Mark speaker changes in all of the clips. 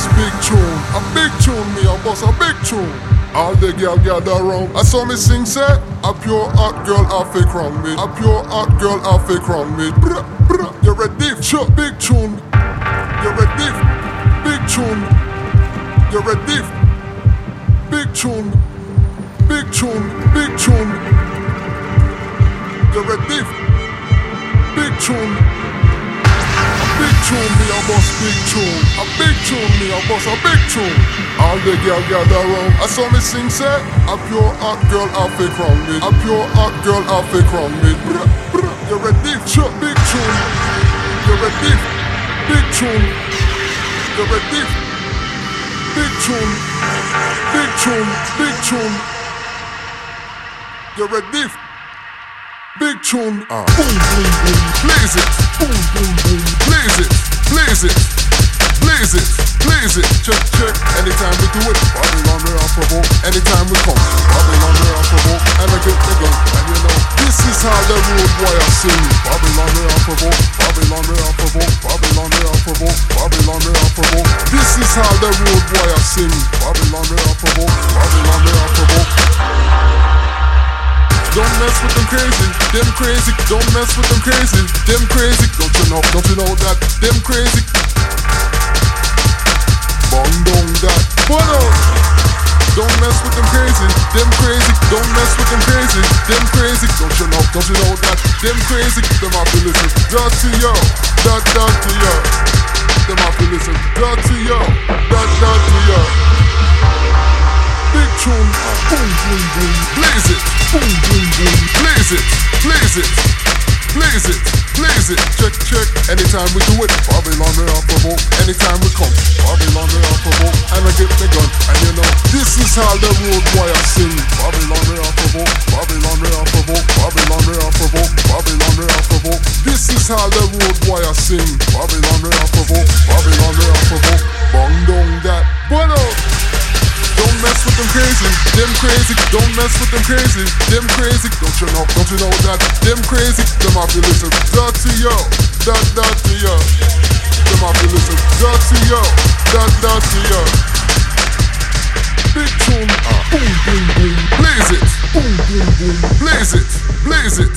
Speaker 1: boss big tune. A big tune, me a boss a big tune. All the girl gather round. I saw me sing say, a pure hot girl off a crown me. A pure hot girl off a crown me. Bruh, bruh, you ready? Sure, big tune. You ready? Big tune. You ready? Big tune. Big tune. Big tune. You ready? Big tune. A tune, me a boss big tune. A big tune, me a boss a big tune. All the girl gather round. I saw me sing say, a pure hot girl off a crown me. A pure hot girl off a crown me. Bruh, bruh, you ready? Sure, big tune. You're ready? Big tune. You're ready? Big tune. Big tune. Big tune. You're a ready? Big tune. Uh. Boom, boom, boom. Blaze it. Boom, boom, boom. Blaze it. Blaze it. Blaze it. Blaze it. Check, check. Anytime we do it, Babylon we are provoke. Anytime we come, Babylon we are provoke. And I get the gun. And you know, this is how the road warrior sing. Babylon we are provoke. Babylon we are provoke. Babylon we are provoke. Babylon we are provoke. This is how the road warrior sing. Babylon we are provoke. Babylon we are provoke. Don't mess with them crazy, them crazy. Don't mess with them crazy, them crazy. Don't you know? Don't you know that them crazy? Bong dong that. What? Don't mess with them crazy, them crazy. Don't mess with them crazy, them crazy. Don't you know? Don't you know that them crazy? Them have to listen. Dirty yo, that dirty yo. Them have to listen. Dirty yo, that dirty yo. Big tune, boom boom boom, blaze it, boom boom boom, blaze it, blaze it, blaze it, blaze it, check check. Anytime we do it, Babylon we are provoke. Anytime we come, Babylon we are provoke. And I get the gun, and you know this is how the road warrior sing. Babylon we are provoke, Babylon we are provoke, Babylon we are provoke, Babylon we provoke. This is how the road warrior sing. Babylon we are provoke, crazy. Don't mess with them crazy, them crazy. Don't you know? Don't you know that them crazy? Them have to listen. Dirty yo, that dirty yo. Them have to listen. Dirty yo, that dirty yo. Big tune, uh, boom boom boom, blaze it, boom boom boom, blaze it, blaze it.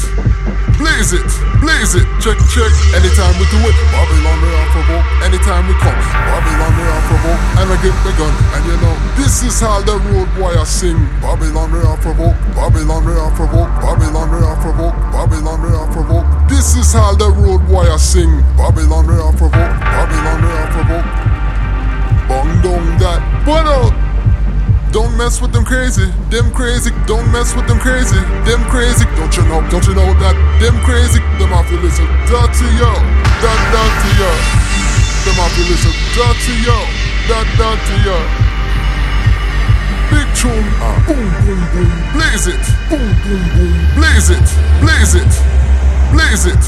Speaker 1: Blaze it, blaze it, check, check. Anytime we do it, Babylon we are provoke. Anytime we come, Babylon we are provoke. And I get the gun, and you know, this is how the road warrior sing. Babylon we are provoke, Babylon we are provoke, Babylon we are provoke, Babylon we are provoke. This is how the road warrior sing. Babylon we are provoke, Babylon we are provoke. Bong dong that, but out. Mess with them crazy, them crazy. Don't mess with them crazy, them crazy. Don't you know? Don't you know that them crazy? Them have to listen. Dirty yo, that dirty yo. Them have to listen. Dirty yo, that dirty yo. Big tune, uh, boom boom boom, blaze it, boom boom boom, blaze it, blaze it. Blaze it, blaze it,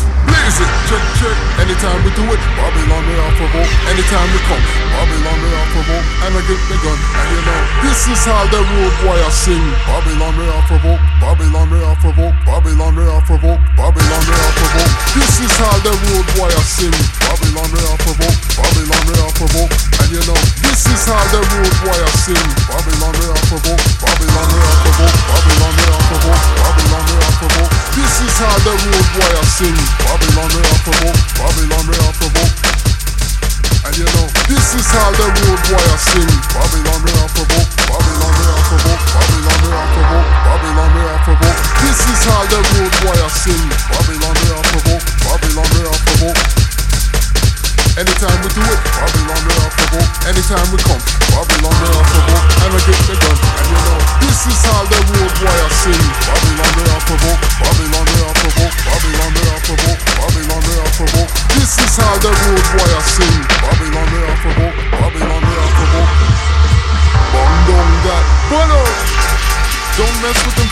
Speaker 1: check, check. Anytime we do it, Babylon we are provoke. Anytime we come, Babylon we are provoke. And I get the gun, and you know, this is how the road warrior sing. Babylon we are provoke, Babylon we are provoke, Babylon we are provoke, Babylon we are provoke. This is how the road warrior sing. Babylon we are provoke, Babylon we are provoke. And you know, this is how the road warrior sing. Babylon we are provoke, Babylon we are provoke, Babylon we are provoke, Babylon we are provoke. This is how the road warrior sing. Sing. Babylon we are provoke, Babylon we are provoke, Babylon we are provoke, Babylon we are provoke. This is how the road warrior sing. Babylon we are provoke, Babylon we are provoke. Anytime we do it, Babylon we are provoke. Anytime we come, Babylon we are provoke. And I get the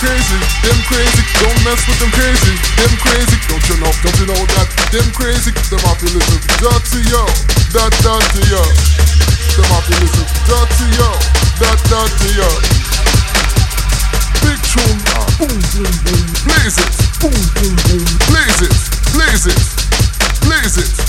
Speaker 1: crazy, them crazy. Don't mess with them crazy, them crazy. Don't you know? Don't you know that them crazy? Them to listen. Dirty yo, that dirty yo. Them to listen. Dirty yo, that dirty yo. Big tune, boom boom boom, blaze it, boom boom boom, blaze it, blaze it. blaze it, blaze it.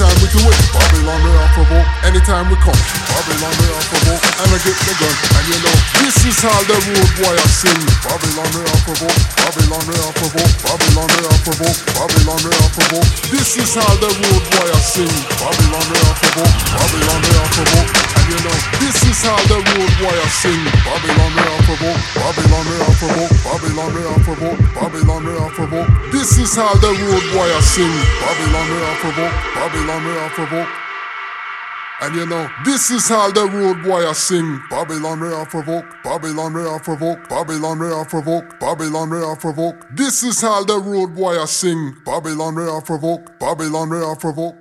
Speaker 1: Anytime we do it, Babylon we are provoke. Anytime we come, Babylon we are provoke. And I get the gun, and you know, this is how the road boy I sing. Babylon we are provoke, Babylon we are provoke, Babylon we are provoke, Babylon we are provoke. This is how the road boy I sing. Babylon we are provoke, Babylon we are provoke. And you know, this is how the road boy I sing. Babylon we are provoke, Babylon we are provoke, Babylon we are provoke, Babylon we are provoke. This is how the road boy I sing. Babylon we are provoke, Babylon we are provoke. And you know, this is how the road boy I sing. Babylon we are provoke, Babylon we are provoke, Babylon we are provoke, Babylon we are provoke. This is how the road boy I sing. Babylon we are provoke, Babylon we are provoke.